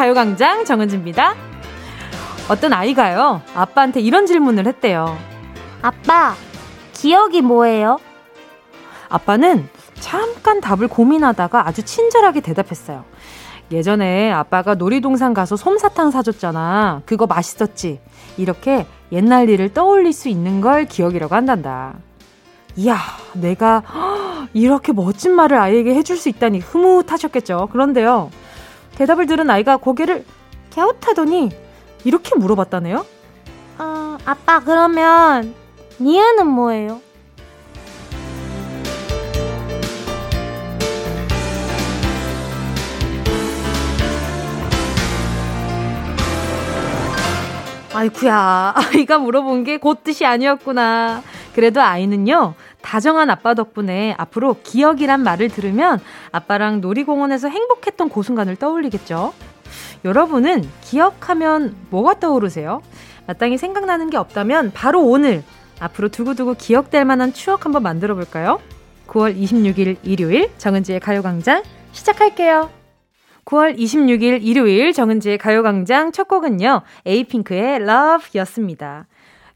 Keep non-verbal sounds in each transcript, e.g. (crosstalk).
가요광장 정은지입니다. 어떤 아이가요, 아빠한테 이런 질문을 했대요. 아빠, 기억이 뭐예요? 아빠는 잠깐 답을 고민하다가 아주 친절하게 대답했어요. 예전에 아빠가 놀이동산 가서 솜사탕 사줬잖아. 그거 맛있었지? 이렇게 옛날 일을 떠올릴 수 있는 걸 기억이라고 한단다. 이야, 내가 (gasps) 이렇게 멋진 말을 아이에게 해줄 수 있다니 흐뭇하셨겠죠. 그런데요. 대답을 들은 아이가 고개를 갸웃하더니 이렇게 물어봤다네요. 어, 아빠 그러면 니은은 뭐예요? 아이쿠야, 아이가 물어본 게그 뜻이 아니었구나. 그래도 아이는요, 다정한 아빠 덕분에 앞으로 기억이란 말을 들으면 아빠랑 놀이공원에서 행복했던 고그 순간을 떠올리겠죠. 여러분은 기억하면 뭐가 떠오르세요? 마땅히 생각나는 게 없다면 바로 오늘 앞으로 두고두고 기억될 만한 추억 한번 만들어 볼까요? 9월 26일 일요일 정은지의 가요광장 시작할게요. 9월 26일 일요일 정은지의 가요광장 첫 곡은요. 에이핑크의 Love 였습니다.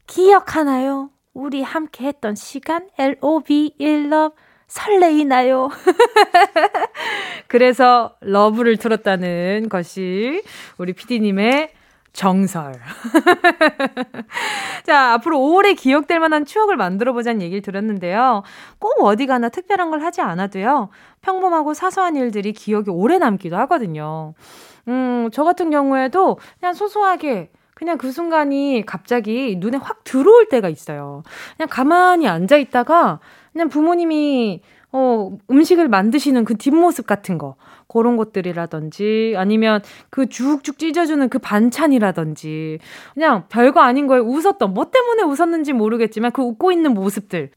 기억하나요? 우리 함께 했던 시간 L-O-V, Love 설레이나요? (laughs) 그래서 love를 들었다는 것이 우리 피디님의 정설. (laughs) 자, 앞으로 오래 기억될 만한 추억을 만들어 보자는 얘기를 들었는데요. 꼭 어디 가나 특별한 걸 하지 않아도요. 평범하고 사소한 일들이 기억이 오래 남기도 하거든요. 음, 저 같은 경우에도 그냥 소소하게 그냥 그 순간이 갑자기 눈에 확 들어올 때가 있어요. 그냥 가만히 앉아 있다가 그냥 부모님이 어, 음식을 만드시는 그 뒷모습 같은 거. 그런 것들이라든지 아니면 그 쭉쭉 찢어주는 그 반찬이라든지 그냥 별거 아닌 거에 웃었던 뭐 때문에 웃었는지 모르겠지만 그 웃고 있는 모습들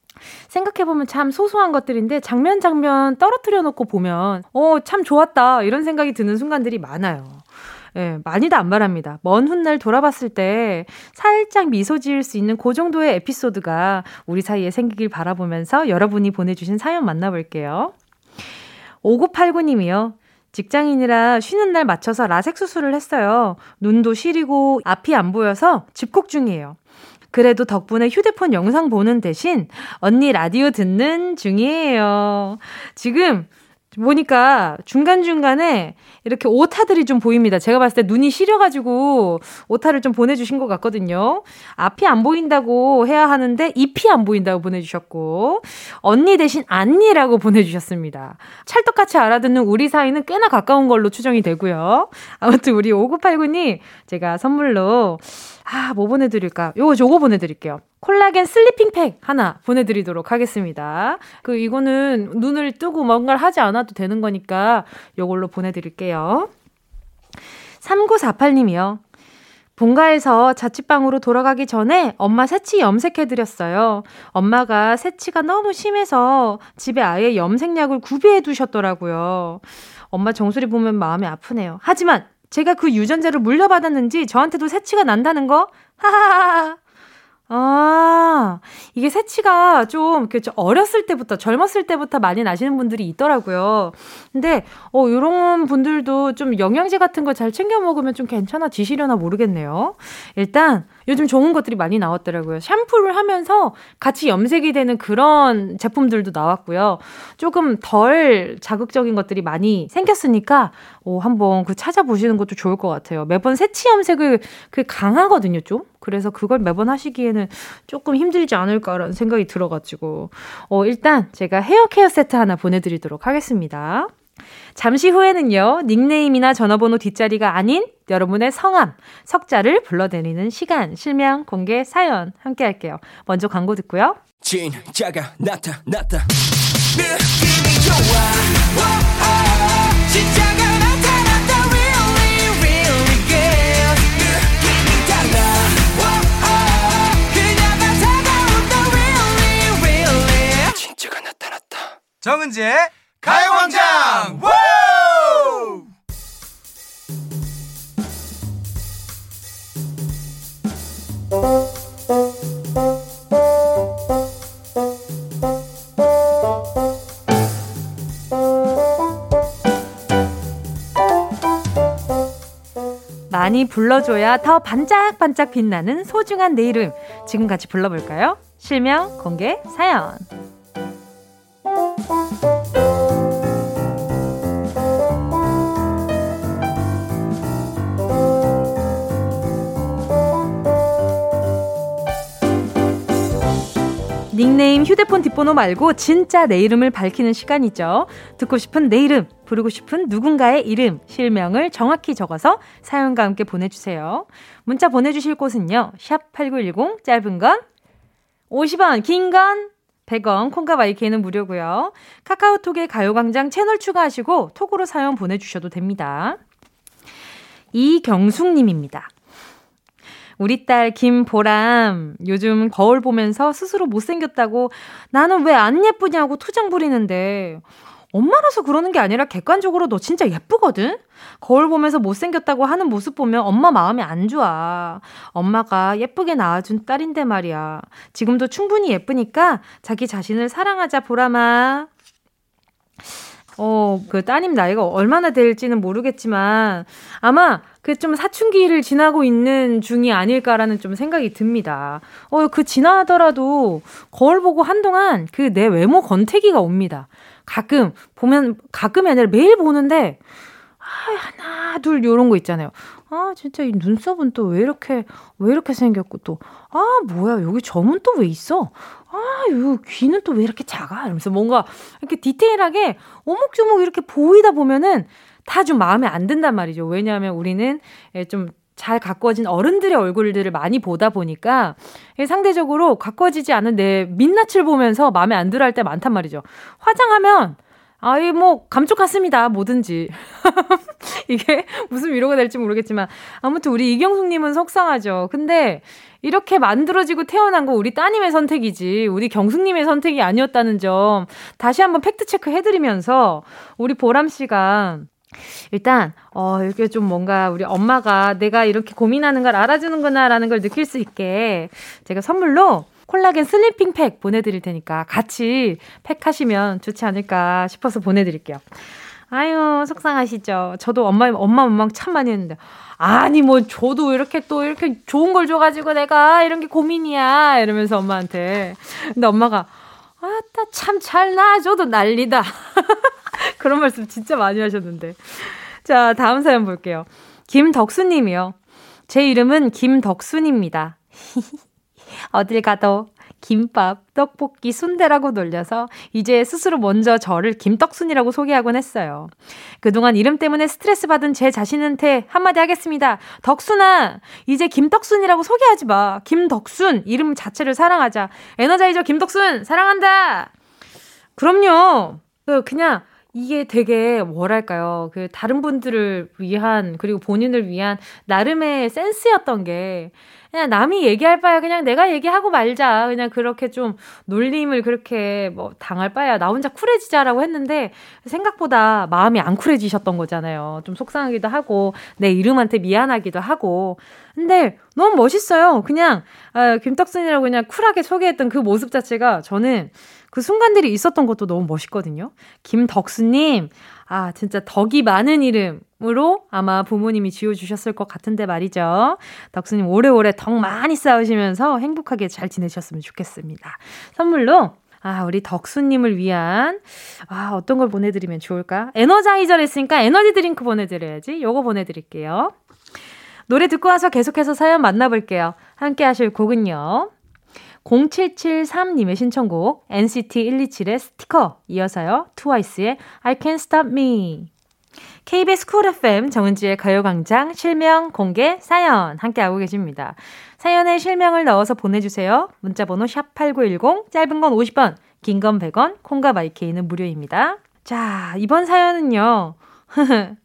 생각해보면 참 소소한 것들인데 장면 장면 떨어뜨려 놓고 보면 어, 참 좋았다 이런 생각이 드는 순간들이 많아요. 예, 많이도 안 말합니다. 먼 훗날 돌아봤을 때 살짝 미소 지을 수 있는 그 정도의 에피소드가 우리 사이에 생기길 바라보면서 여러분이 보내주신 사연 만나볼게요. 5989님이요. 직장인이라 쉬는 날 맞춰서 라섹 수술을 했어요. 눈도 시리고 앞이 안 보여서 집콕 중이에요. 그래도 덕분에 휴대폰 영상 보는 대신 언니 라디오 듣는 중이에요. 지금 보니까 중간중간에 이렇게 오타들이 좀 보입니다. 제가 봤을 때 눈이 시려가지고 오타를 좀 보내주신 것 같거든요. 앞이 안 보인다고 해야 하는데 잎이 안 보인다고 보내주셨고, 언니 대신 안니라고 보내주셨습니다. 찰떡같이 알아듣는 우리 사이는 꽤나 가까운 걸로 추정이 되고요. 아무튼 우리 5989님, 제가 선물로 아, 뭐 보내드릴까? 요거, 요거 보내드릴게요. 콜라겐 sleeping 팩 하나 보내드리도록 하겠습니다. 그, 이거는 눈을 뜨고 뭔가를 하지 않아도 되는 거니까 요걸로 보내드릴게요. 3948님이요. 본가에서 자취방으로 돌아가기 전에 엄마 새치 염색해드렸어요. 엄마가 새치가 너무 심해서 집에 아예 염색약을 구비해 두셨더라고요. 엄마 정수리 보면 마음이 아프네요. 하지만 제가 그 유전자를 물려받았는지 저한테도 새치가 난다는 거? 하하하. 아, 이게 새치가 좀, 그, 어렸을 때부터, 젊었을 때부터 많이 나시는 분들이 있더라고요. 근데, 어, 요런 분들도 좀 영양제 같은 거 잘 챙겨 먹으면 좀 괜찮아지시려나 모르겠네요. 일단, 요즘 좋은 것들이 많이 나왔더라고요. 샴푸를 하면서 같이 염색이 되는 그런 제품들도 나왔고요. 조금 덜 자극적인 것들이 많이 생겼으니까 오, 한번 그 찾아보시는 것도 좋을 것 같아요. 매번 새치 염색을 그 강하거든요, 좀. 그래서 그걸 매번 하시기에는 조금 힘들지 않을까라는 생각이 들어가지고 어, 일단 제가 헤어 케어 세트 하나 보내드리도록 하겠습니다. 잠시 후에는요, 닉네임이나 전화번호 뒷자리가 아닌 여러분의 성함, 석자를 불러드리는 시간, 실명, 공개, 사연 함께 할게요. 먼저 광고 듣고요. 진짜가 나타났다. 느낌이 좋아. 진짜가 정은지의 가요광장 많이 불러줘야 더 반짝반짝 빛나는 소중한 내 이름. 지금 같이 불러볼까요? 실명, 공개, 사연. 닉네임, 휴대폰 뒷번호 말고 진짜 내 이름을 밝히는 시간이죠. 듣고 싶은 내 이름, 부르고 싶은 누군가의 이름, 실명을 정확히 적어서 사연과 함께 보내주세요. 문자 보내주실 곳은요. 샵 8910, 짧은 건 50원, 긴 건 100원, 콩과 마이크는 무료고요. 카카오톡에 가요광장 채널 추가하시고 톡으로 사연 보내주셔도 됩니다. 이경숙님입니다. 우리 딸 김보람 요즘 거울 보면서 스스로 못생겼다고 나는 왜 안 예쁘냐고 투정 부리는데 엄마라서 그러는 게 아니라 객관적으로 너 진짜 예쁘거든? 거울 보면서 못생겼다고 하는 모습 보면 엄마 마음이 안 좋아. 엄마가 예쁘게 낳아준 딸인데 말이야. 지금도 충분히 예쁘니까 자기 자신을 사랑하자, 보람아. 어, 그 따님 나이가 얼마나 될지는 모르겠지만 아마 그 좀 사춘기를 지나고 있는 중이 아닐까라는 좀 생각이 듭니다. 어, 그 지나더라도 거울 보고 한동안 그 내 외모 건태기가 옵니다. 가끔 보면 가끔이 아니라 매일 보는데 아, 하나 둘 요런 거 있잖아요. 아, 진짜 이 눈썹은 또 왜 이렇게 왜 이렇게 생겼고 또 아, 뭐야. 여기 점은 또 왜 있어? 아, 요 귀는 또 왜 이렇게 작아? 이러면서 뭔가 이렇게 디테일하게 오목조목 이렇게 보이다 보면은 다 좀 마음에 안 든단 말이죠. 왜냐하면 우리는 예, 좀잘 가꿔진 어른들의 얼굴들을 많이 보다 보니까 예, 상대적으로 가꿔지지 않은 내 민낯을 보면서 마음에 안 들어 할 때 많단 말이죠. 화장하면 아이, 뭐, 감쪽같습니다. 뭐든지. (laughs) 이게 무슨 위로가 될지 모르겠지만. 아무튼 우리 이경숙님은 속상하죠. 근데 이렇게 만들어지고 태어난 거 우리 따님의 선택이지. 우리 경숙님의 선택이 아니었다는 점 다시 한번 팩트 체크 해드리면서 우리 보람 씨가 일단, 어, 이렇게 좀 뭔가 우리 엄마가 내가 이렇게 고민하는 걸 알아주는구나라는 걸 느낄 수 있게 제가 선물로 콜라겐 sleeping 팩 보내드릴 테니까 같이 팩 하시면 좋지 않을까 싶어서 보내드릴게요. 아유, 속상하시죠? 저도 엄마, 엄마, 엄마 참 많이 했는데. 아니, 뭐, 저도 이렇게 또 이렇게 좋은 걸 줘가지고 내가 이런 게 고민이야. 이러면서 엄마한테. 근데 엄마가, 아따, 참잘 나아줘도 난리다. (laughs) (laughs) 그런 말씀 진짜 많이 하셨는데. 자, 다음 사연 볼게요. 김덕수님이요. 제 이름은 김덕순입니다. (laughs) 어딜 가도 김밥, 떡볶이, 순대라고 놀려서 이제 스스로 먼저 저를 김떡순이라고 소개하곤 했어요. 그동안 이름 때문에 스트레스 받은 제 자신한테 한마디 하겠습니다. 덕순아, 이제 김떡순이라고 소개하지 마. 김덕순, 이름 자체를 사랑하자. 에너자이저 김덕순, 사랑한다! 그럼요. 그 그냥 이게 되게 뭐랄까요. 그 다른 분들을 위한 그리고 본인을 위한 나름의 센스였던 게 그냥 남이 얘기할 바야 그냥 내가 얘기하고 말자. 그냥 그렇게 좀 놀림을 그렇게 뭐 당할 바야 나 혼자 쿨해지자라고 했는데 생각보다 마음이 안 쿨해지셨던 거잖아요. 좀 속상하기도 하고 내 이름한테 미안하기도 하고. 근데 너무 멋있어요. 그냥 아, 김덕순이라고 그냥 쿨하게 소개했던 그 모습 자체가 저는 그 순간들이 있었던 것도 너무 멋있거든요. 김덕순님, 아, 진짜 덕이 많은 이름으로 아마 부모님이 지어주셨을 것 같은데 말이죠. 덕순님 오래오래 덕 많이 쌓으시면서 행복하게 잘 지내셨으면 좋겠습니다. 선물로 아, 우리 덕순님을 위한, 아, 어떤 걸 보내드리면 좋을까? 에너자이저를 했으니까 에너지 드링크 보내드려야지. 요거 보내드릴게요. 노래 듣고 와서 계속해서 사연 만나볼게요. 함께 하실 곡은요. 0773님의 신청곡 NCT 127의 Sticker 이어서요. 트와이스의 I Can't Stop Me KBS Cool FM 정은지의 가요광장 실명 공개 사연 함께하고 계십니다. 사연에 실명을 넣어서 보내주세요. 문자번호 샵8910 짧은 건 50원 긴 건 100원 콩과 My K는 무료입니다. 자 이번 사연은요. (laughs)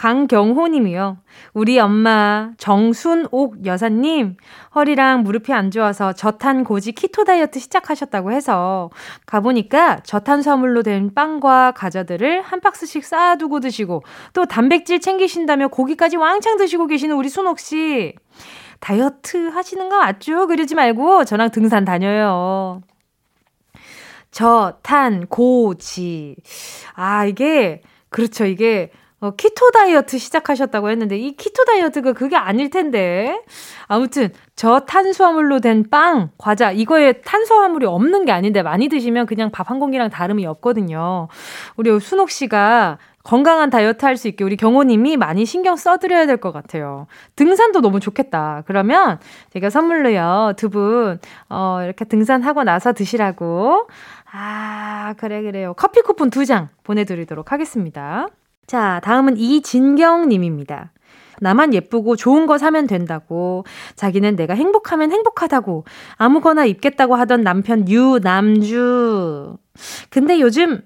강경호 님이요. 우리 엄마 정순옥 여사님 허리랑 무릎이 안 좋아서 저탄 고지 키토 다이어트 시작하셨다고 해서 가보니까 저탄수화물로 된 빵과 과자들을 한 박스씩 쌓아두고 드시고 또 단백질 챙기신다며 고기까지 왕창 드시고 계시는 우리 순옥 씨. 다이어트 하시는 거 맞죠? 그러지 말고 저랑 등산 다녀요. 저탄 고지. 아, 이게 그렇죠. 이게 어, 키토 다이어트 시작하셨다고 했는데 이 키토 다이어트가 그게 아닐 텐데. 아무튼 저 탄수화물로 된 빵, 과자 이거에 탄수화물이 없는 게 아닌데 많이 드시면 그냥 밥 한 공기랑 다름이 없거든요. 우리 순옥 씨가 건강한 다이어트 할 수 있게 우리 경호님이 많이 신경 써드려야 될 것 같아요. 등산도 너무 좋겠다. 그러면 제가 선물로요, 두 분, 어, 이렇게 등산하고 나서 드시라고. 아, 그래, 그래요. 커피 쿠폰 두 장 보내드리도록 하겠습니다. 자, 다음은 이진경 님입니다. 나만 예쁘고 좋은 거 사면 된다고. 자기는 내가 행복하면 행복하다고. 아무거나 입겠다고 하던 남편 유남주. 근데 요즘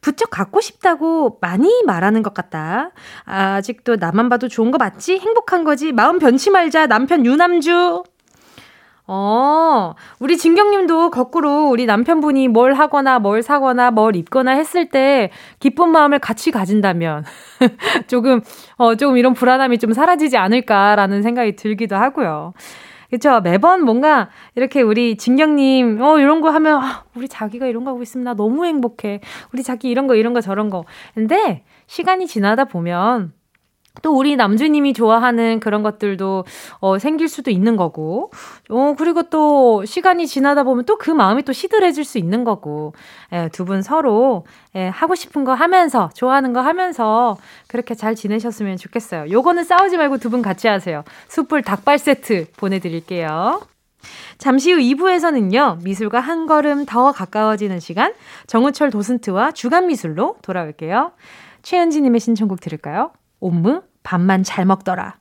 부쩍 갖고 싶다고 많이 말하는 것 같다. 아직도 나만 봐도 좋은 거 맞지? 행복한 거지? 마음 변치 말자. 남편 유남주. 어, 우리 진경님도 거꾸로 우리 남편분이 뭘 하거나 뭘 사거나 뭘 입거나 했을 때 기쁜 마음을 같이 가진다면 (laughs) 조금, 어, 조금 이런 불안함이 좀 사라지지 않을까라는 생각이 들기도 하고요. 그쵸. 매번 뭔가 이렇게 우리 진경님, 어, 이런 거 하면, 아, 우리 자기가 이런 거 하고 있으면 나 너무 행복해. 우리 자기 이런 거, 이런 거, 저런 거. 근데 시간이 지나다 보면 또 우리 남주님이 좋아하는 그런 것들도 어, 생길 수도 있는 거고, 어, 그리고 또 시간이 지나다 보면 또 그 마음이 또 시들해질 수 있는 거고, 예, 두 분 서로 예, 하고 싶은 거 하면서, 좋아하는 거 하면서 그렇게 잘 지내셨으면 좋겠어요. 요거는 싸우지 말고 두 분 같이 하세요. 숯불 닭발 세트 보내드릴게요. 잠시 후 2부에서는요, 미술과 한 걸음 더 가까워지는 시간, 정우철 도슨트와 주간 미술로 돌아올게요. 최현지님의 신청곡 들을까요? 옴무 밥만 잘 먹더라.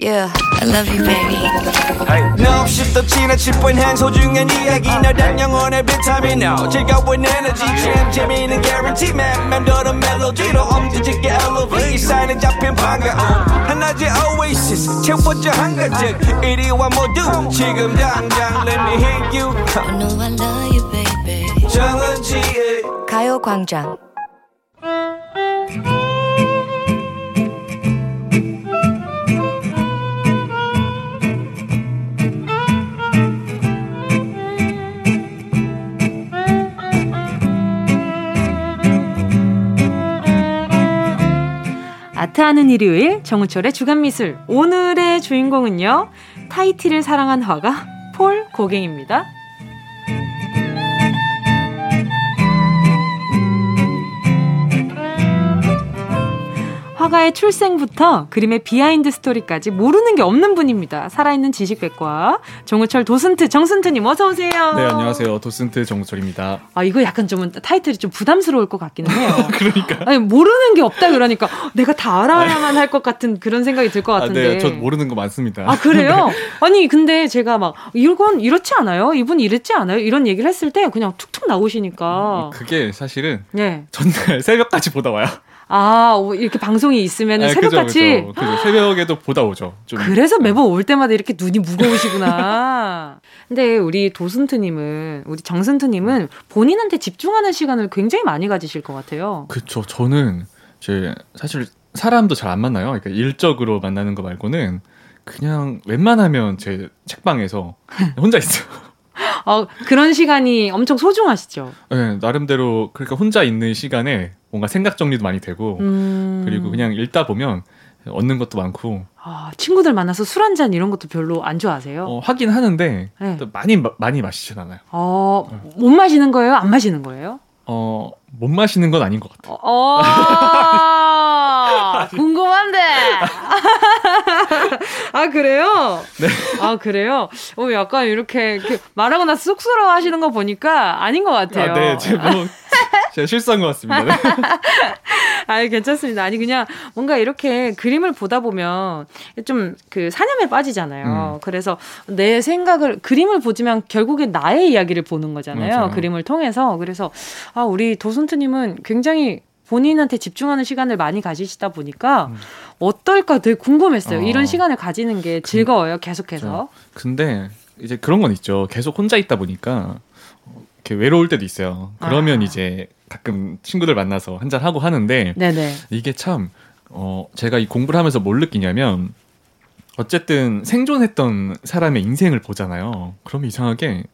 Yeah, I love you, baby. No, shift the china chip when hands hold you and 이야기 너란 영혼의 비타민 now. 즐거운 에너지 참 재미있는 guarantee man. 맴도는 멜로디로 엄지짓게 elevate. 사인은 잡힌 반가움. 하나의 oasis 채워져 한가득. 이리와 모두 지금 당장 let me hit you. I know I love you, baby. 정은지의 가요광장. 아트하는 일요일 정우철의 주간미술 오늘의 주인공은요 타이티를 사랑한 화가 폴 고갱입니다. 화가의 출생부터 그림의 behind story까지 모르는 게 없는 분입니다. 살아있는 지식백과 정우철 도슨트 정슨트님 어서 오세요. 네 안녕하세요 도슨트 정우철입니다. 아 이거 약간 좀 타이틀이 좀 부담스러울 것 같기는 해요. (laughs) 그러니까 아니 모르는 게 없다 그러니까 (laughs) 내가 다 알아야만 할 것 같은 그런 생각이 들 것 같은데. 아, 네, 저 모르는 거 많습니다. 아 그래요? (laughs) 네. 아니 근데 제가 막 이건 이렇지 않아요? 이분 이랬지 않아요? 이런 얘기를 했을 때 그냥 툭툭 나오시니까. 그게 사실은 네. 전날 새벽까지 보다 와요. 아, 이렇게 방송이 있으면 네, 새벽같이. 그죠, 그죠. 새벽에도 보다 오죠. 좀. 그래서 매번 올 때마다 이렇게 눈이 무거우시구나. (laughs) 근데 우리 도슨트님은, 우리 정슨트님은 본인한테 집중하는 시간을 굉장히 많이 가지실 것 같아요. 그쵸. 저는 제 사실 사람도 잘 안 만나요. 그러니까 일적으로 만나는 거 말고는 그냥 웬만하면 제 책방에서 (laughs) 혼자 있어요. 어, 그런 시간이 엄청 소중하시죠? 네, 나름대로 그러니까 혼자 있는 시간에 뭔가 생각 정리도 많이 되고 음... 그리고 그냥 읽다 보면 얻는 것도 많고. 아, 친구들 만나서 술 한 잔 이런 것도 별로 안 좋아하세요? 어, 하긴 하는데 네. 많이 많이 마시진 않아요. 어, 네. 못 마시는 거예요? 안 마시는 거예요? 어, 못 마시는 건 아닌 것 같아요. 어, (laughs) 궁금한데. 아, 그래요? 네. 아, 그래요? 어, 약간 이렇게, 이렇게 말하고 나서 쑥스러워 하시는 거 보니까 아닌 것 같아요. 아, 네, 제 뭐, 제가 실수한 것 같습니다. 네. (laughs) 아니, 괜찮습니다. 아니, 그냥 뭔가 이렇게 그림을 보다 보면 좀 그 사념에 빠지잖아요. 음. 그래서 내 생각을, 그림을 보지만 결국에 나의 이야기를 보는 거잖아요. 맞아요. 그림을 통해서. 그래서, 아, 우리 도순트님은 굉장히 본인한테 집중하는 시간을 많이 가지시다 보니까 음. 어떨까 되게 궁금했어요. 어. 이런 시간을 가지는 게 즐거워요. 계속해서. 근데 이제 그런 건 있죠. 계속 혼자 있다 보니까 이렇게 외로울 때도 있어요. 그러면 아. 이제 가끔 친구들 만나서 한잔 하고 하는데 네네. 이게 참 어, 제가 이 공부를 하면서 뭘 느끼냐면 어쨌든 생존했던 사람의 인생을 보잖아요. 그럼 이상하게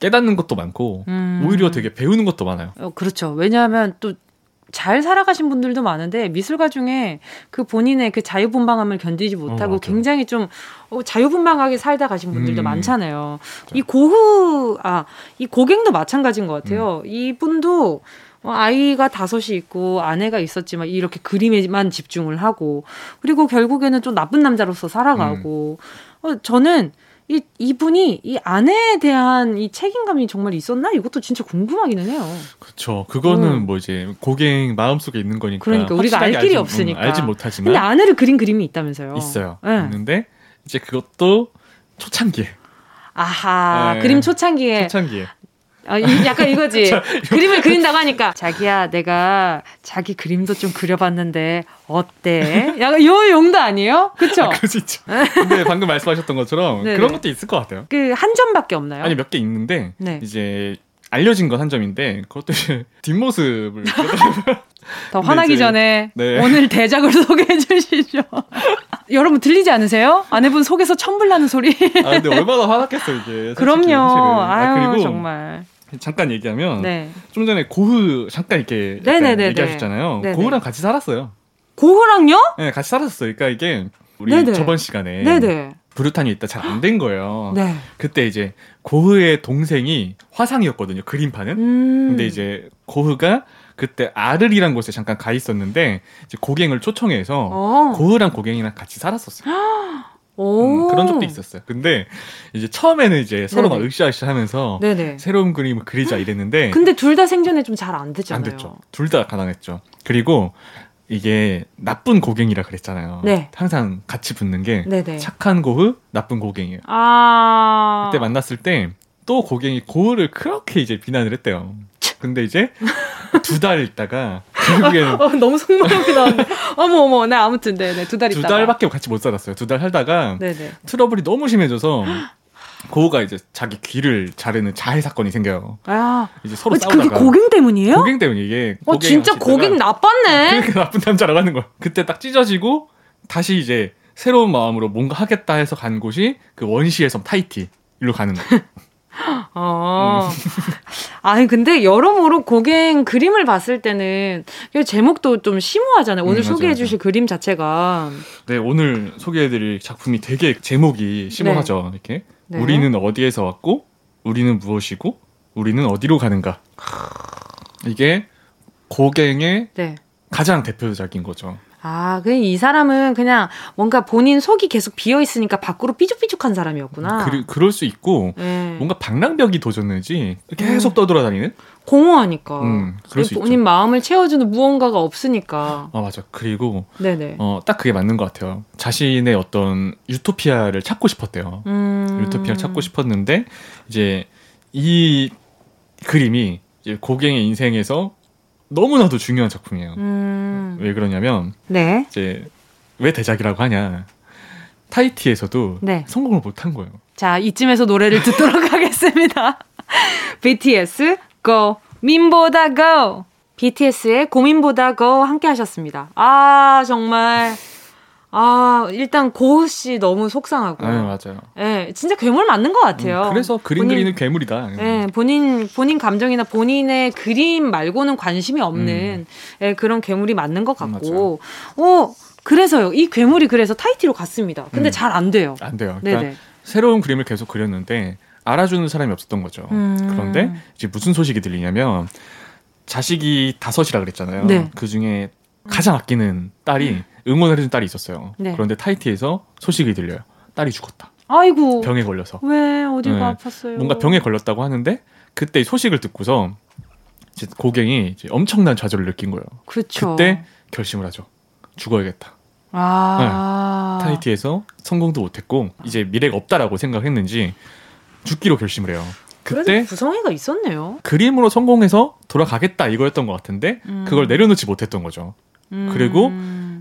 깨닫는 것도 많고 음. 오히려 되게 배우는 것도 많아요. 어, 그렇죠. 왜냐하면 또 잘 살아가신 분들도 많은데 미술가 중에 그 본인의 그 자유분방함을 견디지 못하고 어, 맞아. 굉장히 좀 어, 자유분방하게 살다 가신 분들도 음. 많잖아요. 이 고흐 아이 고갱도 마찬가지인 것 같아요. 음. 이분도 어, 아이가 다섯이 있고 아내가 있었지만 이렇게 그림에만 집중을 하고 그리고 결국에는 좀 나쁜 남자로서 살아가고 음. 어, 저는 이 이분이 이 아내에 대한 이 책임감이 정말 있었나 이것도 진짜 궁금하기는 해요. 그렇죠. 그거는 음. 뭐 이제 고갱 마음속에 있는 거니까. 그러니까 우리가 알 길이 알지- 음, 없으니까. 알지 근데 못하지만 아내를 그린 그림이 있다면서요. 있어요. 네. 있는데 이제 그것도 초창기에. 아하 네. 그림 초창기에 초창기에. 아, 이- 약간 이거지 (laughs) 그림을 그린다고 하니까 자기야 내가 자기 그림도 좀 그려봤는데 어때? 약간 요 용도 아니에요? 그쵸? 아, 수 있죠. 근데 방금 말씀하셨던 것처럼 (laughs) 네네. 그런 것도 있을 것 같아요. 그 한 점밖에 없나요? 아니 몇 개 있는데 네. 이제 알려진 건 한 점인데 그것도 이제 (laughs) 뒷모습을. 더 근데 화나기 이제- 전에 네. 오늘 대작을 소개해 주시죠. 여러분 들리지 않으세요? 아내분 속에서 첨불 나는 소리. 아 근데 얼마나 화났겠어 이게. 그럼요. 사실은. 아유 아, 그리고 정말. 잠깐 얘기하면 네. 좀 전에 고흐 잠깐 이렇게. 얘기하셨잖아요. 네네. 고흐랑 같이 살았어요. 고흐랑요? 네, 같이 살았어요. 그러니까 이게 우리 네네. 저번 시간에 네네. 브루탄이 있다 잘 안 된 거예요. 네. 그때 이제 고흐의 동생이 화상이었거든요. 그림파는. 음. 근데 이제 고흐가 그때 아르리란 곳에 잠깐 가 있었는데 이제 고갱을 초청해서 어. 고흐랑 고갱이랑 같이 살았었어요. (gasps) (gasps) 오. 음, 그런 적도 있었어요. 근데 이제 처음에는 이제 서로 막 네네. 으쌰으쌰 하면서 네네. 새로운 그림을 그리자 이랬는데 (gasps) 근데 둘 다 생전에 좀 잘안 됐잖아요. 안 됐죠. 둘 다 가난했죠. 그리고 이게 나쁜 고갱이라 그랬잖아요. 네. 항상 같이 붙는 게 네네. 착한 고흐, 나쁜 고갱이에요. 아. 그때 만났을 때 또 고갱이 고흐를 그렇게 이제 비난을 했대요. 근데 이제 두 달 있다가 결국에는 (laughs) 어, 너무 속마음이 나왔네. 어머 어머. 네 아무튼 네네 두달두 있다가. 달밖에 같이 못 살았어요. 두 달 살다가 네네. 트러블이 너무 심해져서 고흐가 이제 자기 귀를 자르는 자해 사건이 생겨요. 아. 이제 서로 어, 싸우다가 그게 고갱 때문이에요? 고갱 때문에 이게 어 진짜 고갱 나빴네. (laughs) 그러니까 나쁜 남자라고 하는 거야. 그때 딱 찢어지고 다시 이제 새로운 마음으로 뭔가 하겠다 해서 간 곳이 그 원시의 섬 타이티 일로 가는 거야. (laughs) 어. 음. (laughs) 아니 근데 여러모로 고갱 그림을 봤을 때는 그 제목도 좀 심오하잖아요. 오늘 음, 맞아요, 소개해 주실 그림 자체가. 네, 오늘 소개해 드릴 작품이 되게 제목이 심오하죠. 이렇게 네. 우리는 어디에서 왔고 우리는 무엇이고 우리는 어디로 가는가. 이게 고갱의 네. 가장 대표작인 거죠. 아, 그이 사람은 그냥 뭔가 본인 속이 계속 비어 있으니까 밖으로 삐죽삐죽한 사람이었구나. 그, 그럴 수 있고 네. 뭔가 방랑벽이 돋았는지 계속 떠돌아다니는. 공허하니까. 음, 그럴 수 본인 마음을 채워주는 무언가가 없으니까. 아 맞아. 그리고 네네. 어, 딱 그게 맞는 것 같아요. 자신의 어떤 유토피아를 찾고 싶었대요. 음. 유토피아를 찾고 싶었는데 이제 이 그림이 이제 고갱의 인생에서 너무나도 중요한 작품이에요. 음. 왜 그러냐면 네. 이제 왜 대작이라고 하냐? 타이티에서도 네. 성공을 못한 거예요. 자, 이쯤에서 노래를 듣도록 (laughs) 하겠습니다. BTS Go 민보다 Go BTS의 고민보다 Go 함께 하셨습니다. 아, 정말 아, 일단 고우 씨 너무 속상하고. 아 맞아요. 예, 진짜 괴물 맞는 것 같아요. 음, 그래서 그림 본인- 그리는 괴물이다. 예, 본인 본인 감정이나 본인의 그림 말고는 관심이 없는 예, 그런 괴물이 맞는 것 음, 같고. 어, 그래서요. 이 괴물이 그래서 타이티로 갔습니다. 근데 음. 잘안 돼요. 안 돼요. 그러니까 네네. 새로운 그림을 계속 그렸는데 알아주는 사람이 없었던 거죠. 음. 그런데 이제 무슨 소식이 들리냐면 자식이 다섯이라 그랬잖아요. 네. 그 중에 가장 아끼는 딸이 응원을 해준 딸이 있었어요. 네. 그런데 타이티에서 소식이 들려요. 딸이 죽었다. 아이고. 병에 걸려서. 왜 어디가 네. 아팠어요? 뭔가 병에 걸렸다고 하는데 그때 소식을 듣고서 이제 고갱이 이제 엄청난 좌절을 느낀 거예요. 그쵸. 그때 결심을 하죠. 죽어야겠다. 아. 타이티에서 성공도 못했고 이제 미래가 없다라고 생각했는지 죽기로 결심을 해요. 그때 구성애가 있었네요. 그림으로 성공해서 돌아가겠다 이거였던 것 같은데 음. 그걸 내려놓지 못했던 거죠. 음. 그리고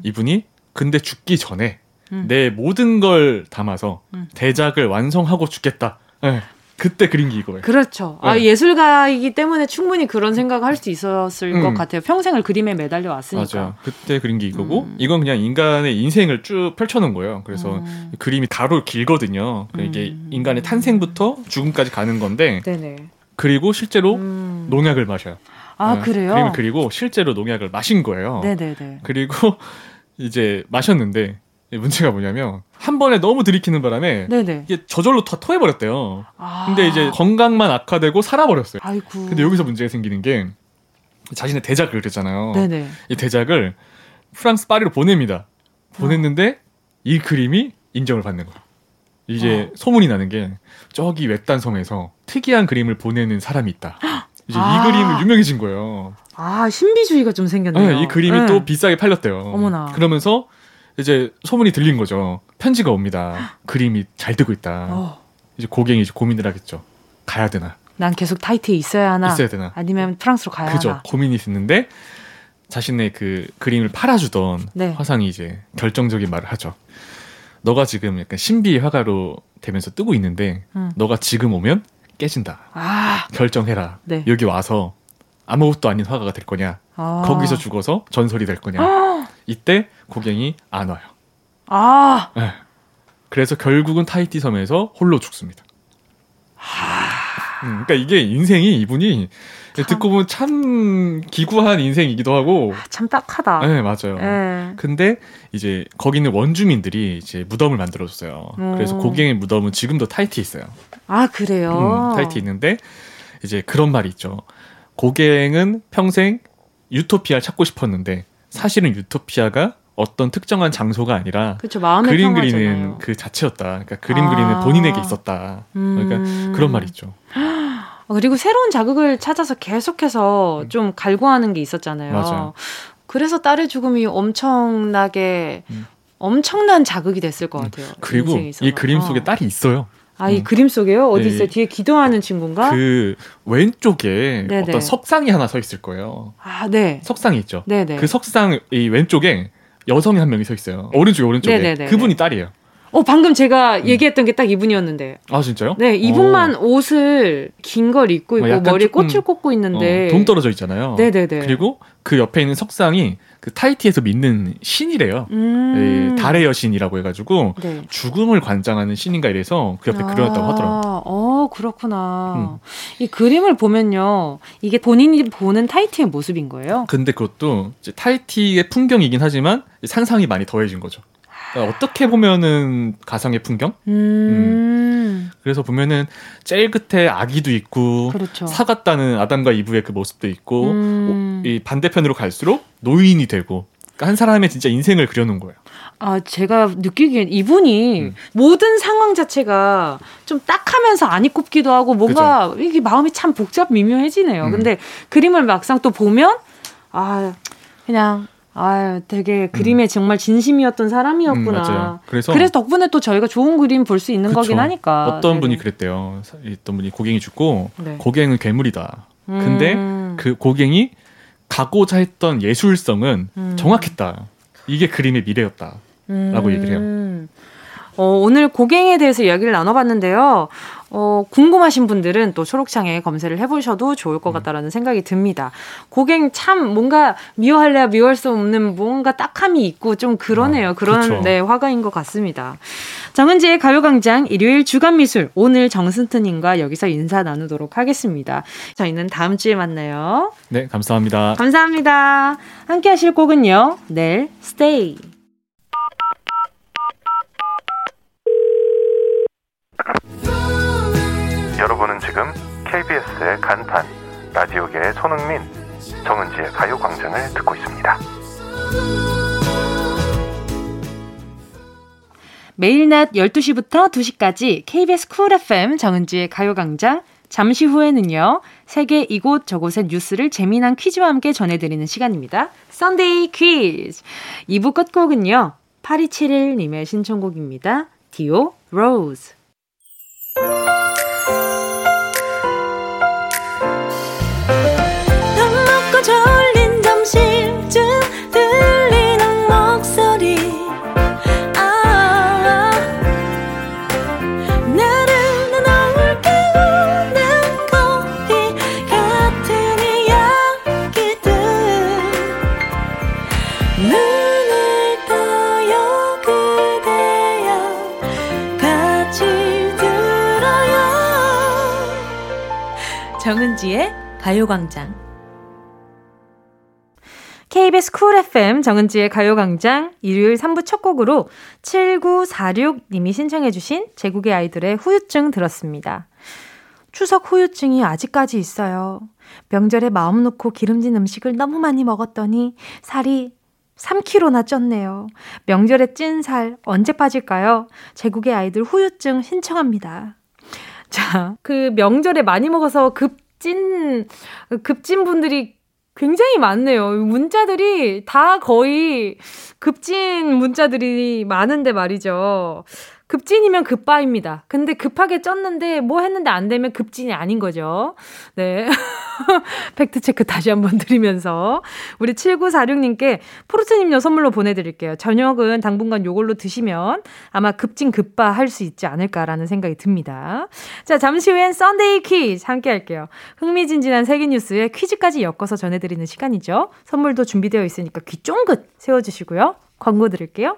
이분이 근데 죽기 전에 음. 내 모든 걸 담아서 음. 대작을 완성하고 죽겠다. 네. 그때 그린 게 이거예요. 그렇죠. 아, 네. 예술가이기 때문에 충분히 그런 생각을 할 수 있었을 음. 것 같아요. 평생을 그림에 매달려 왔으니까. 맞아요. 그때 그린 게 이거고 음. 이건 그냥 인간의 인생을 쭉 펼쳐놓은 거예요. 그래서 음. 그림이 가로 길거든요. 그러니까 이게 음. 인간의 탄생부터 죽음까지 가는 건데 네네. 그리고 실제로 음. 농약을 마셔요. 아, 네, 그래요? 그림을 그리고 실제로 농약을 마신 거예요. 네네네. 그리고 (laughs) 이제 마셨는데 문제가 뭐냐면 한 번에 너무 들이키는 바람에 네네. 이게 저절로 다 토해버렸대요. 아. 근데 이제 건강만 악화되고 살아버렸어요. 아이고. 근데 여기서 문제가 생기는 게 자신의 대작을 그렸잖아요. 네네. 이 대작을 프랑스 파리로 보냅니다. 보냈는데 이 그림이 인정을 받는 거예요. 이제 소문이 나는 게 저기 외딴 섬에서 특이한 그림을 보내는 사람이 있다. (gasps) 이제 아. 이 그림은 유명해진 거예요. 아, 신비주의가 좀 생겼네요. 네, 이 그림이 네. 또 비싸게 팔렸대요. 어머나. 그러면서 이제 소문이 들린 거죠. 편지가 옵니다. 그림이 잘 되고 있다. 어, 이제 고객이 이제 고민을 하겠죠. 가야 되나? 난 계속 타이트에 있어야 하나? 있어야 되나? 아니면 프랑스로 가야 그죠. 하나? 고민이 있었는데 자신의 그 그림을 팔아주던 네. 화상이 이제 결정적인 말을 하죠. 너가 지금 약간 신비 화가로 되면서 뜨고 있는데 음. 너가 지금 오면 깨진다. 아, 결정해라. 네. 여기 와서 아무것도 아닌 화가가 될 거냐? 아. 거기서 죽어서 전설이 될 거냐? 아, 이때 고갱이 안 와요. 아, 예. 그래서 결국은 타이티 섬에서 홀로 죽습니다. 음, 그러니까 이게 인생이 이분이 참. 듣고 보면 참 기구한 인생이기도 하고, 참 딱하다. 네 맞아요. 예. 근데 이제 거기 있는 원주민들이 이제 무덤을 만들어줬어요. 음. 그래서 고갱의 무덤은 지금도 타이티 있어요. 아, 그래요? 음, 타이티 있는데 이제 그런 말이 있죠. 고갱은 평생 유토피아를 찾고 싶었는데 사실은 유토피아가 어떤 특정한 장소가 아니라. 마음의 그림 평화잖아요. 그리는 그 자체였다. 그러니까 그림 아. 그리는 본인에게 있었다. 그러니까 음. 그런 말이 있죠. 어, 그리고 새로운 자극을 찾아서 계속해서 좀 갈구하는 게 있었잖아요. 음. 맞아요. 그래서 딸의 죽음이 엄청나게 음. 엄청난 자극이 됐을 것 같아요. 그리고 인생에. 이 그림 속에 어. 딸이 있어요. 아, 이 음. 그림 속에요? 어디 네. 있어요? 뒤에 기도하는 친구인가? 그 왼쪽에 네네. 어떤 석상이 하나 서 있을 거예요. 아, 네. 석상이 있죠. 네네. 그 석상 이 왼쪽에 여성이 한 명이 서 있어요. 오른쪽에 오른쪽에 네네네네. 그분이 딸이에요. 어, 방금 제가 음. 얘기했던 게 딱 이분이었는데. 아 진짜요? 네, 이분만 옷을 긴 걸 입고 어, 있고 약간 머리에 꽃을 꽂고 어, 있는데. 동 떨어져 있잖아요. 네 네 네. 그리고 그 옆에 있는 석상이 그 타이티에서 믿는 신이래요. 음. 이 달의 여신이라고 해 가지고 네. 죽음을 관장하는 신인가 이래서 그 옆에 그려놨다고 하더라고요. 아, 어, 그렇구나. 음. 이 그림을 보면요. 이게 본인이 보는 타이트의 모습인 거예요? 근데 그것도 타이티의 풍경이긴 하지만 상상이 많이 더해진 거죠. 그러니까 어떻게 보면은 가상의 풍경? 음. 그래서 보면은 제일 끝에 아기도 있고 그렇죠. 사갔다는 아담과 이브의 그 모습도 있고 음. 오- 이 반대편으로 갈수록 노인이 되고 그러니까 한 사람의 진짜 인생을 그려놓은 거예요. 아, 제가 느끼기엔 이분이 음. 모든 상황 자체가 좀 딱하면서 안이 꼽기도 하고 뭔가 이게 마음이 참 복잡 미묘해지네요. 음. 근데 그림을 막상 또 보면 아, 그냥 아, 되게 그림에 정말 진심이었던 사람이었구나. 음. 그래서, 그래서 덕분에 또 저희가 좋은 그림 볼 수 있는 그쵸. 거긴 하니까. 어떤 네네. 분이 그랬대요. 사- 어떤 분이 고갱이 죽고 네. 고갱은 괴물이다. 근데 음. 그 고갱이 가고자 했던 예술성은 음. 정확했다. 이게 그림의 미래였다. 라고 얘기를 해요. 어, 오늘 고갱에 대해서 이야기를 나눠봤는데요. 어, 궁금하신 분들은 또 초록창에 검색을 해보셔도 좋을 음. 것 같다라는 생각이 듭니다. 고갱 참 뭔가 미워할래야 미워할 수 없는 뭔가 딱함이 있고 좀 그러네요. 어, 그런 그쵸. 네, 화가인 것 같습니다. 정은지의 가요광장 일요일 주간미술 오늘 정승트님과 여기서 인사 나누도록 하겠습니다. 저희는 다음 주에 만나요. 네, 감사합니다. 감사합니다. 함께 하실 곡은요. 넬 스테이. 여러분은 지금 KBS의 간판 라디오계의 손흥민 정은지의 가요광장을 듣고 있습니다. 매일 낮 12시부터 2시까지 KBS Cool FM 정은지의 가요광장 잠시 후에는요. 세계 이곳 저곳의 뉴스를 재미난 퀴즈와 함께 전해드리는 시간입니다. Sunday 퀴즈 2부 끝곡은요. 8271님의 신청곡입니다. 디오 Rose 정은지의 가요광장. KBS 쿨 FM 정은지의 가요광장 일요일 3부 첫 곡으로 7946님이 신청해주신 제국의 아이들의 후유증 들었습니다. 추석 후유증이 아직까지 있어요. 명절에 마음 놓고 기름진 음식을 너무 많이 먹었더니 살이 3kg나 쪘네요. 명절에 찐 살 언제 빠질까요? 제국의 아이들 후유증 신청합니다. 자, 그 명절에 많이 먹어서 급 찐, 급찐 분들이 굉장히 많네요. 문자들이 다 거의 급진 문자들이 많은데 말이죠. 급진이면 급바입니다. 근데 급하게 쪘는데 뭐 했는데 안 되면 급진이 아닌 거죠. 네. (laughs) 팩트체크 다시 한번 드리면서 우리 7946님께 프로틴 요 선물로 보내드릴게요. 저녁은 당분간 요걸로 드시면 아마 급찐급빠 할 수 있지 않을까라는 생각이 듭니다. 자, 잠시 후엔 Sunday 퀴즈 함께 할게요. 흥미진진한 세계 뉴스에 퀴즈까지 엮어서 전해드리는 시간이죠. 선물도 준비되어 있으니까 귀 쫑긋 세워주시고요. 광고 드릴게요.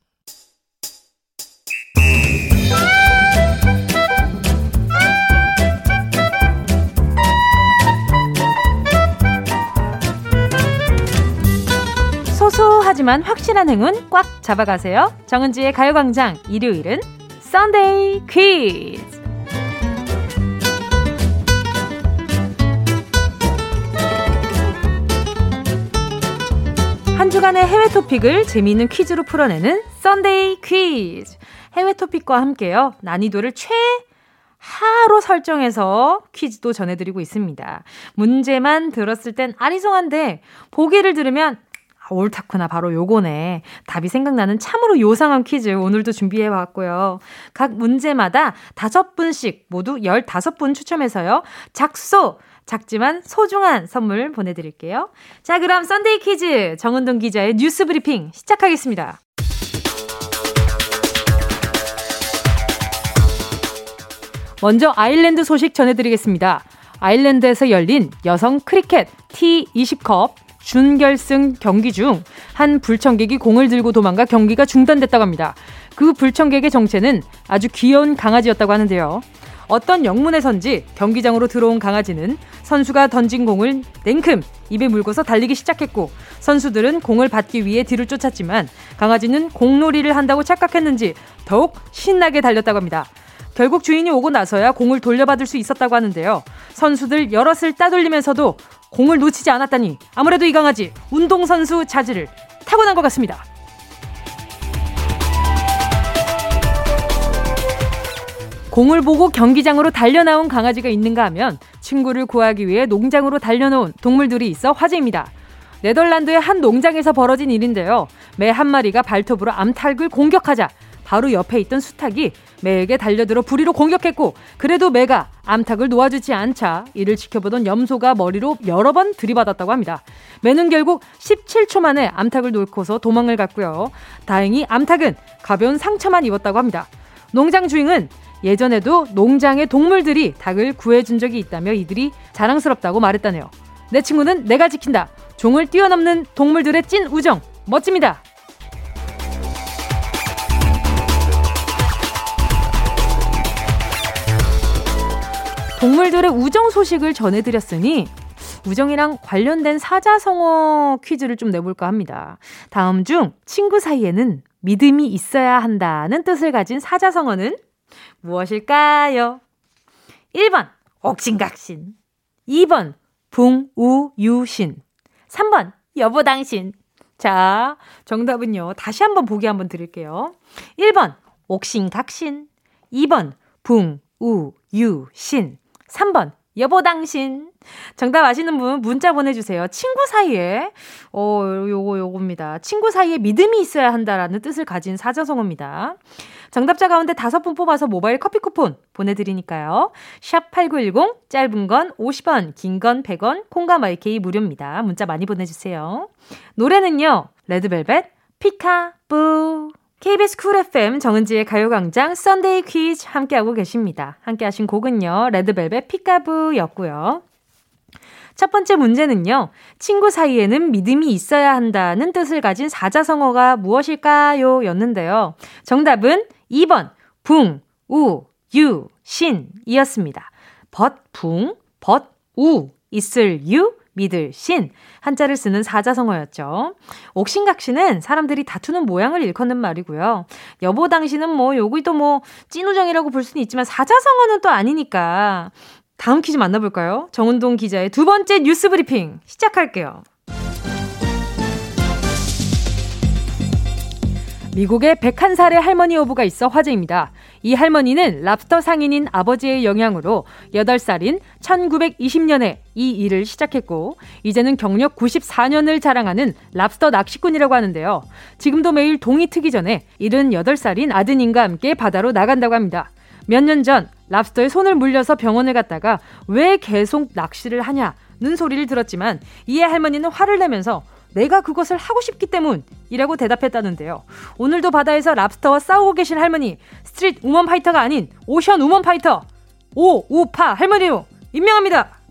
소소하지만 확실한 행운 꽉 잡아가세요. 정은지의 가요광장 일요일은 Sunday 퀴즈. 한 주간의 해외 토픽을 재미있는 퀴즈로 풀어내는 Sunday 퀴즈. 해외 토픽과 함께요. 난이도를 최 하로 설정해서 퀴즈도 전해드리고 있습니다. 문제만 들었을 땐 아리송한데 보기를 들으면 아, 옳다구나 바로 요거네. 답이 생각나는 참으로 요상한 퀴즈 오늘도 준비해 왔고요. 각 문제마다 다섯 분씩 모두 15분 추첨해서요. 작소 작지만 소중한 선물 보내 드릴게요. 자, 그럼 Sunday 퀴즈 정은동 기자의 뉴스 브리핑 시작하겠습니다. 먼저 아일랜드 소식 전해드리겠습니다. 아일랜드에서 열린 여성 크리켓 T20컵 준결승 경기 중 한 불청객이 공을 들고 도망가 경기가 중단됐다고 합니다. 그 불청객의 정체는 아주 귀여운 강아지였다고 하는데요. 어떤 영문에선지 경기장으로 들어온 강아지는 선수가 던진 공을 냉큼 입에 물고서 달리기 시작했고 선수들은 공을 받기 위해 뒤를 쫓았지만 강아지는 공놀이를 한다고 착각했는지 더욱 신나게 달렸다고 합니다. 결국 주인이 오고 나서야 공을 돌려받을 수 있었다고 하는데요. 선수들 여럿을 따돌리면서도 공을 놓치지 않았다니 아무래도 이 강아지 운동선수 자질을 타고난 것 같습니다. 공을 보고 경기장으로 달려나온 강아지가 있는가 하면 친구를 구하기 위해 농장으로 달려놓은 동물들이 있어 화제입니다. 네덜란드의 한 농장에서 벌어진 일인데요. 매 한 마리가 발톱으로 암탉을 공격하자 바로 옆에 있던 수탉이 매에게 달려들어 부리로 공격했고 그래도 매가 암탉을 놓아주지 않자 이를 지켜보던 염소가 머리로 여러 번 들이받았다고 합니다. 매는 결국 17초 만에 암탉을 놓고서 도망을 갔고요. 다행히 암탉은 가벼운 상처만 입었다고 합니다. 농장 주인은 예전에도 농장의 동물들이 닭을 구해준 적이 있다며 이들이 자랑스럽다고 말했다네요. 내 친구는 내가 지킨다. 종을 뛰어넘는 동물들의 찐 우정. 멋집니다. 동물들의 우정 소식을 전해드렸으니 우정이랑 관련된 사자성어 퀴즈를 좀 내볼까 합니다. 다음 중 친구 사이에는 믿음이 있어야 한다는 뜻을 가진 사자성어는 무엇일까요? 1번 옥신각신 2번 붕우유신 3번 여보당신 자 정답은요 다시 한번 보기 한번 드릴게요 1번 옥신각신 2번 붕우유신 3번 여보 당신. 정답 아시는 분 문자 보내주세요. 친구 사이에, 어, 요거, 요겁니다. 친구 사이에 믿음이 있어야 한다라는 뜻을 가진 사자성어입니다. 정답자 가운데 다섯 분 뽑아서 모바일 커피 쿠폰 보내드리니까요. 샵 8910, 짧은 건 50원, 긴 건 100원, 콩과 My K 무료입니다. 문자 많이 보내주세요. 노래는요, 레드벨벳, Peek-A-Boo. KBS Cool FM 정은지의 가요광장 Sunday 퀴즈 함께하고 계십니다. 함께하신 곡은요. 레드벨벳 Peek-A-Boo였고요. 첫 번째 문제는요. 친구 사이에는 믿음이 있어야 한다는 뜻을 가진 사자성어가 무엇일까요? 였는데요. 정답은 2번 붕, 우, 유, 신 이었습니다. 벗, 붕, 벗, 우, 있을 유, 믿을 신 한자를 쓰는 사자성어였죠. 옥신각신은 사람들이 다투는 모양을 일컫는 말이고요. 여보 당신은 뭐 여기도 뭐 찐우정이라고 볼 수는 있지만 사자성어는 또 아니니까 다음 퀴즈 만나볼까요? 정은동 기자의 두 번째 뉴스 브리핑 시작할게요. 미국의 101살의 할머니 여부가 있어 화제입니다. 이 할머니는 랍스터 상인인 아버지의 영향으로 8살인 1920년에 이 일을 시작했고, 이제는 경력 94년을 자랑하는 랍스터 낚시꾼이라고 하는데요. 지금도 매일 동이 트기 전에 78살인 아드님과 함께 바다로 나간다고 합니다. 몇 년 전 랍스터에 손을 물려서 병원을 갔다가 왜 계속 낚시를 하냐는 소리를 들었지만 이에 할머니는 화를 내면서 내가 그것을 하고 싶기 때문이라고 대답했다는데요. 오늘도 바다에서 랍스터와 싸우고 계신 할머니, Street Woman Fighter가 아닌 Ocean Woman Fighter, 오, 우파 할머니로 임명합니다!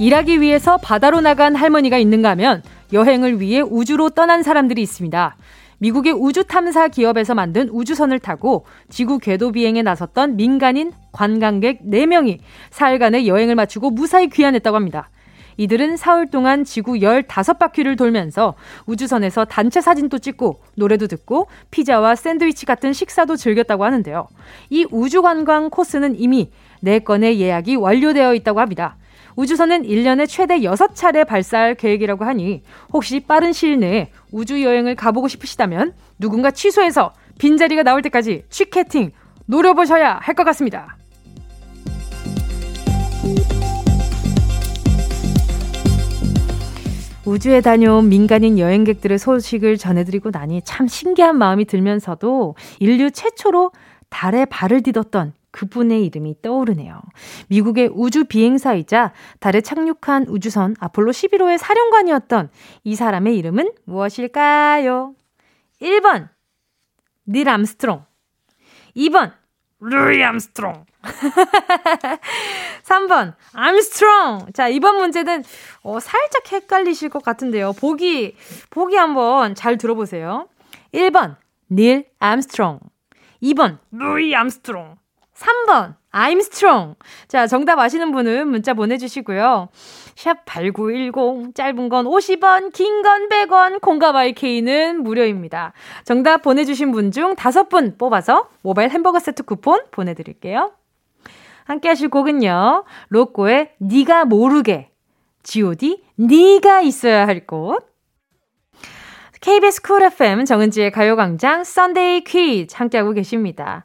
일하기 위해서 바다로 나간 할머니가 있는가 하면 여행을 위해 우주로 떠난 사람들이 있습니다. 미국의 우주 탐사 기업에서 만든 우주선을 타고 지구 궤도 비행에 나섰던 민간인 관광객 4명이 사흘간의 여행을 마치고 무사히 귀환했다고 합니다. 이들은 사흘 동안 지구 15바퀴를 돌면서 우주선에서 단체 사진도 찍고 노래도 듣고 피자와 샌드위치 같은 식사도 즐겼다고 하는데요. 이 우주 관광 코스는 이미 4건의 예약이 완료되어 있다고 합니다. 우주선은 1년에 최대 6차례 발사할 계획이라고 하니 혹시 빠른 시일 내에 우주 여행을 가보고 싶으시다면 누군가 취소해서 빈자리가 나올 때까지 취캐팅 노려보셔야 할 것 같습니다. 우주에 다녀온 민간인 여행객들의 소식을 전해드리고 나니 참 신기한 마음이 들면서도 인류 최초로 달에 발을 디뎠던 그분의 이름이 떠오르네요. 미국의 우주 비행사이자 달에 착륙한 우주선 아폴로 11호의 사령관이었던 이 사람의 이름은 무엇일까요? 1번, 닐 암스트롱. 2번, 루이 암스트롱. (laughs) 3번, I'm strong. 자, 이번 문제는 어, 살짝 헷갈리실 것 같은데요. 보기, 보기 한번 잘 들어보세요. 1번, 닐 암스트롱. 2번, 루이 암스트롱. 3번, I'm strong. 자, 정답 아시는 분은 문자 보내주시고요. 샵 8910, 짧은 건 50원, 긴 건 100원, 콩과 My K는 무료입니다. 정답 보내주신 분중 다섯 분 뽑아서 모바일 햄버거 세트 쿠폰 보내드릴게요. 함께 하실 곡은요. 로꼬의 니가 모르게, god, 니가 있어야 할 곳. KBS 쿨 FM 정은지의 가요광장 썬데이 퀴즈 함께하고 계십니다.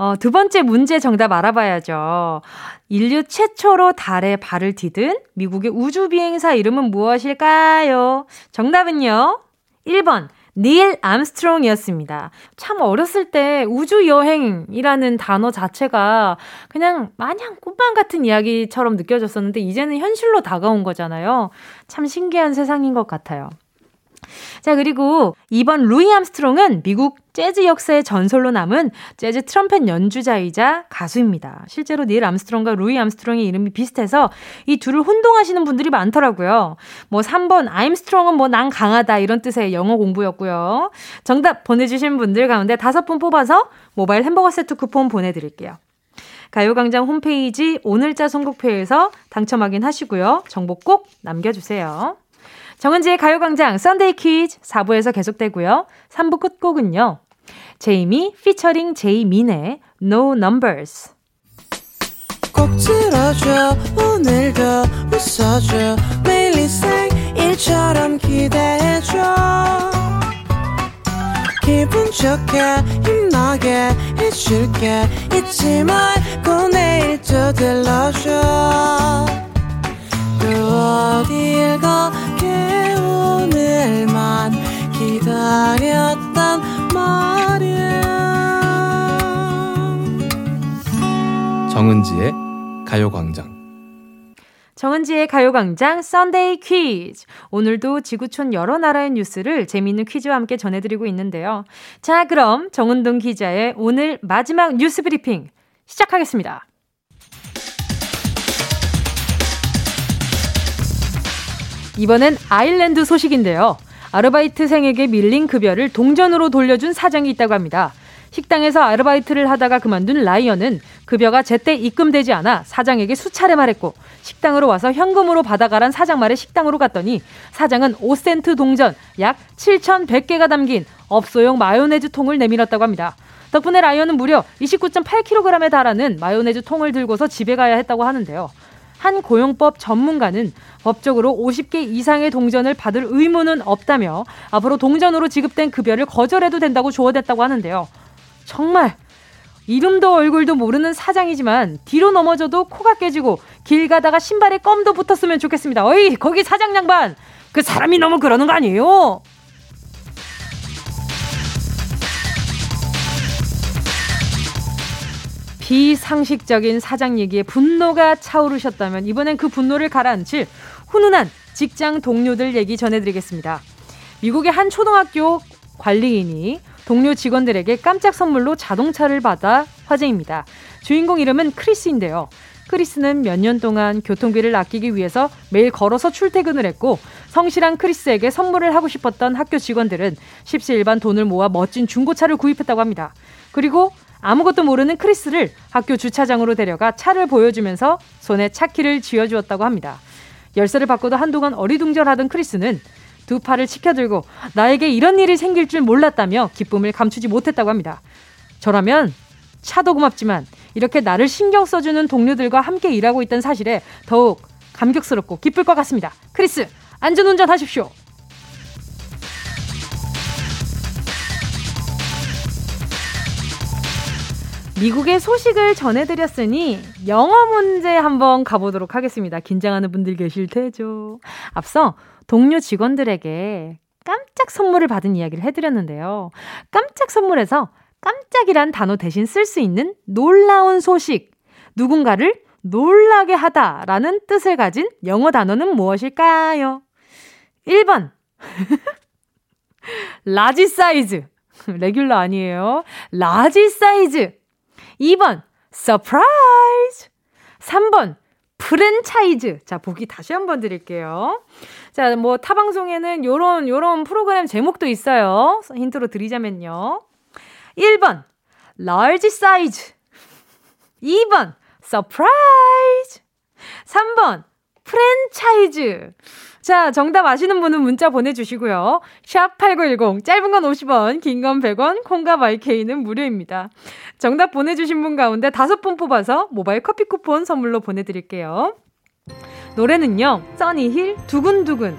어, 두 번째 문제 정답 알아봐야죠. 인류 최초로 달에 발을 디딘 미국의 우주 비행사 이름은 무엇일까요? 정답은요. 1번 닐 암스트롱이었습니다. 참 어렸을 때 우주 여행이라는 단어 자체가 그냥 마냥 꿈만 같은 이야기처럼 느껴졌었는데 이제는 현실로 다가온 거잖아요. 참 신기한 세상인 것 같아요. 자, 그리고 이번 루이 암스트롱은 미국 재즈 역사의 전설로 남은 재즈 트럼펫 연주자이자 가수입니다. 실제로 닐 암스트롱과 루이 암스트롱의 이름이 비슷해서 이 둘을 혼동하시는 분들이 많더라고요. 뭐 3번 I'm strong은 뭐 난 강하다 이런 뜻의 영어 공부였고요. 정답 보내주신 분들 가운데 다섯 분 뽑아서 모바일 햄버거 세트 쿠폰 보내드릴게요. 가요광장 홈페이지 오늘자 선곡표에서 당첨 확인하시고요. 정보 꼭 남겨주세요. 정은지의 가요광장 썬데이 퀴즈 4부에서 계속되고요. 3부 끝곡은요. 제이미 피처링 제이민의 No Numbers. 꼭 들어줘 오늘도 웃어줘. 매일 생일처럼 기대해줘. 기분 좋게 힘나게 해줄게. 잊지 말고 내일 또 들러줘. 또 어딜 가 기다렸단 말이야 정은지의 가요광장 정은지의 가요광장 썬데이 퀴즈. 오늘도 지구촌 여러 나라의 뉴스를 재미있는 퀴즈와 함께 전해드리고 있는데요. 자, 그럼 정은동 기자의 오늘 마지막 뉴스 브리핑 시작하겠습니다. 이번엔 아일랜드 소식인데요. 아르바이트생에게 밀린 급여를 동전으로 돌려준 사장이 있다고 합니다. 식당에서 아르바이트를 하다가 그만둔 라이언은 급여가 제때 입금되지 않아 사장에게 수차례 말했고 식당으로 와서 현금으로 받아가란 사장 말에 식당으로 갔더니 사장은 5센트 동전 약 7,100개가 담긴 업소용 마요네즈 통을 내밀었다고 합니다. 덕분에 라이언은 무려 29.8kg에 달하는 마요네즈 통을 들고서 집에 가야 했다고 하는데요. 한 고용법 전문가는 법적으로 50개 이상의 동전을 받을 의무는 없다며 앞으로 동전으로 지급된 급여를 거절해도 된다고 조언했다고 하는데요. 정말 이름도 얼굴도 모르는 사장이지만 뒤로 넘어져도 코가 깨지고 길 가다가 신발에 껌도 붙었으면 좋겠습니다. 어이 거기 사장 양반 그 사람이 너무 그러는 거 아니에요? 비상식적인 사장 얘기에 분노가 차오르셨다면 이번엔 그 분노를 가라앉힐 훈훈한 직장 동료들 얘기 전해드리겠습니다. 미국의 한 초등학교 관리인이 동료 직원들에게 깜짝 선물로 자동차를 받아 화제입니다. 주인공 이름은 크리스인데요. 크리스는 몇 년 동안 교통비를 아끼기 위해서 매일 걸어서 출퇴근을 했고 성실한 크리스에게 선물을 하고 싶었던 학교 직원들은 십시일반 돈을 모아 멋진 중고차를 구입했다고 합니다. 그리고 아무것도 모르는 크리스를 학교 주차장으로 데려가 차를 보여주면서 손에 차키를 쥐어주었다고 합니다. 열쇠를 받고도 한동안 어리둥절하던 크리스는 두 팔을 치켜들고 나에게 이런 일이 생길 줄 몰랐다며 기쁨을 감추지 못했다고 합니다. 저라면 차도 고맙지만 이렇게 나를 신경 써주는 동료들과 함께 일하고 있다는 사실에 더욱 감격스럽고 기쁠 것 같습니다. 크리스, 안전운전 하십시오. 미국의 소식을 전해드렸으니 영어 문제 한번 가보도록 하겠습니다. 긴장하는 분들 계실 테죠. 앞서 동료 직원들에게 깜짝 선물을 받은 이야기를 해드렸는데요. 깜짝 선물에서 깜짝이란 단어 대신 쓸 수 있는 놀라운 소식, 누군가를 놀라게 하다 라는 뜻을 가진 영어 단어는 무엇일까요? 1번. (laughs) large size. (laughs) regular 아니에요. large size. 2번, surprise. 3번, 프랜차이즈. 자, 보기 다시 한번 드릴게요. 자, 뭐, 타방송에는 요런, 요런 프로그램 제목도 있어요. 힌트로 드리자면요. 1번, large size. 2번, surprise. 3번, 프랜차이즈. 자, 정답 아시는 분은 문자 보내주시고요. 샵 8910, 짧은 건 50원, 긴 건 100원, 콩과 마이케이는 무료입니다. 정답 보내주신 분 가운데 다섯 분 뽑아서 모바일 커피 쿠폰 선물로 보내드릴게요. 노래는요, 써니힐 두근두근.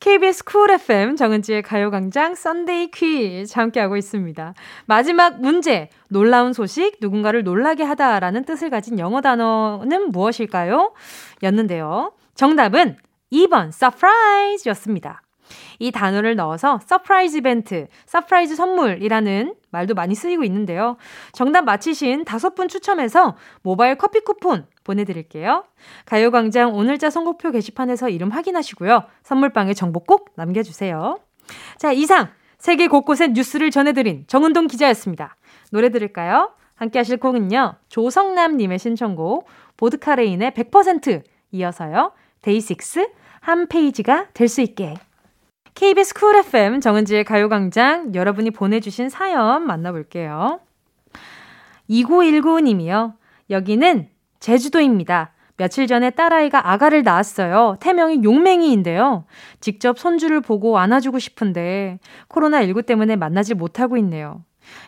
KBS 쿨 FM 정은지의 가요광장 썬데이 퀴즈 함께하고 있습니다. 마지막 문제. 놀라운 소식, 누군가를 놀라게 하다라는 뜻을 가진 영어 단어는 무엇일까요? 였는데요. 정답은 2번, surprise 였습니다. 이 단어를 넣어서 surprise 이벤트, surprise 선물이라는 말도 많이 쓰이고 있는데요. 정답 맞히신 다섯 분 추첨해서 모바일 커피 쿠폰 보내드릴게요. 가요광장 오늘자 선곡표 게시판에서 이름 확인하시고요. 선물방에 정보 꼭 남겨주세요. 자, 이상 세계 곳곳의 뉴스를 전해드린 정은동 기자였습니다. 노래 들을까요? 함께 하실 곡은요. 조성남님의 신청곡 보드카레인의 100% 이어서요. 데이식스 한 페이지가 될 수 있게 KBS 쿨 FM 정은지의 가요광장 여러분이 보내주신 사연 만나볼게요. 2919님이요. 여기는 제주도입니다. 며칠 전에 딸아이가 아가를 낳았어요. 태명이 용맹이인데요. 직접 손주를 보고 안아주고 싶은데 코로나19 때문에 만나지 못하고 있네요.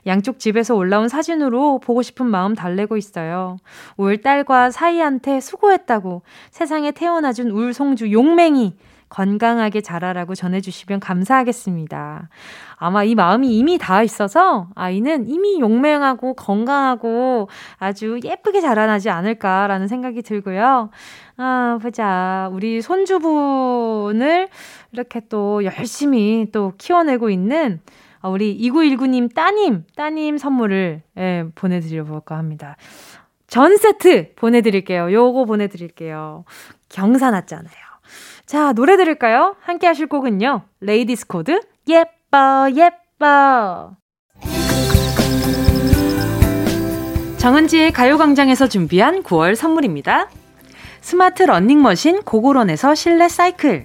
양쪽 집에서 올라온 사진으로 보고 싶은 마음 달래고 있어요. 울 딸과 사이한테 수고했다고 세상에 태어나준 울 송주 용맹이 건강하게 자라라고 전해주시면 감사하겠습니다. 아마 이 마음이 이미 닿아 있어서 아이는 이미 용맹하고 건강하고 아주 예쁘게 자라나지 않을까라는 생각이 들고요. 아, 보자. 우리 손주분을 이렇게 또 열심히 또 키워내고 있는 우리 2919님 따님, 따님 선물을 예, 보내드려볼까 합니다. 전 세트 보내드릴게요. 요거 보내드릴게요. 경사 났잖아요. 자, 노래 들을까요? 함께 하실 곡은요. 레이디스 코드, 예뻐, 예뻐. 정은지의 가요광장에서 준비한 9월 선물입니다. 스마트 러닝머신 고고런에서 실내 사이클.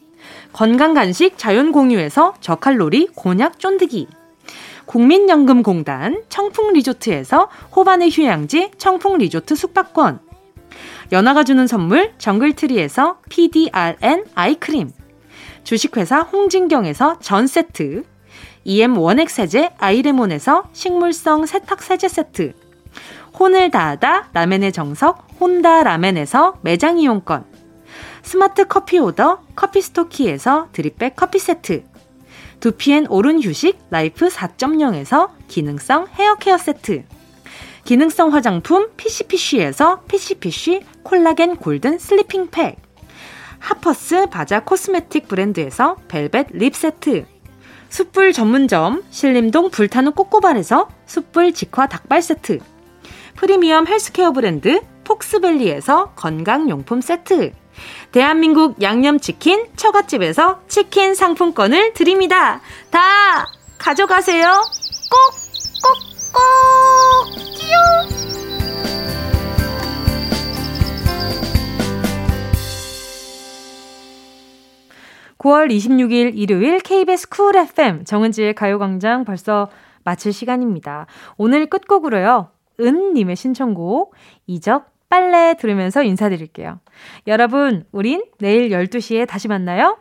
건강간식 자연공유에서 저칼로리 곤약 쫀득이. 국민연금공단 청풍리조트에서 호반의 휴양지 청풍리조트 숙박권. 연아가 주는 선물 정글트리에서 PDRN 아이크림. 주식회사 홍진경에서 전세트. EM 원액 세제 아이레몬에서 식물성 세탁 세제 세트. 혼을 다하다 라멘의 정석 혼다 라멘에서 매장 이용권. 스마트 커피 오더 커피 스토키에서 드립백 커피 세트. 두피엔 옳은 휴식 라이프 4.0에서 기능성 헤어 케어 세트. 기능성 화장품 피시피쉬에서 피시피쉬 콜라겐 골든 슬리핑 팩. 하퍼스 바자 코스메틱 브랜드에서 벨벳 립 세트. 숯불 전문점 신림동 불타는 꼬꼬발에서 숯불 직화 닭발 세트. 프리미엄 헬스케어 브랜드 폭스밸리에서 건강용품 세트. 대한민국 양념치킨 처갓집에서 치킨 상품권을 드립니다. 다 가져가세요. 꼭, 꼭, 꼭! 끼용! 9월 26일 일요일 KBS 쿨 FM 정은지의 가요광장 벌써 마칠 시간입니다. 오늘 끝곡으로요. 은님의 신청곡 이적 빨래 들으면서 인사드릴게요. 여러분, 우린 내일 12시에 다시 만나요.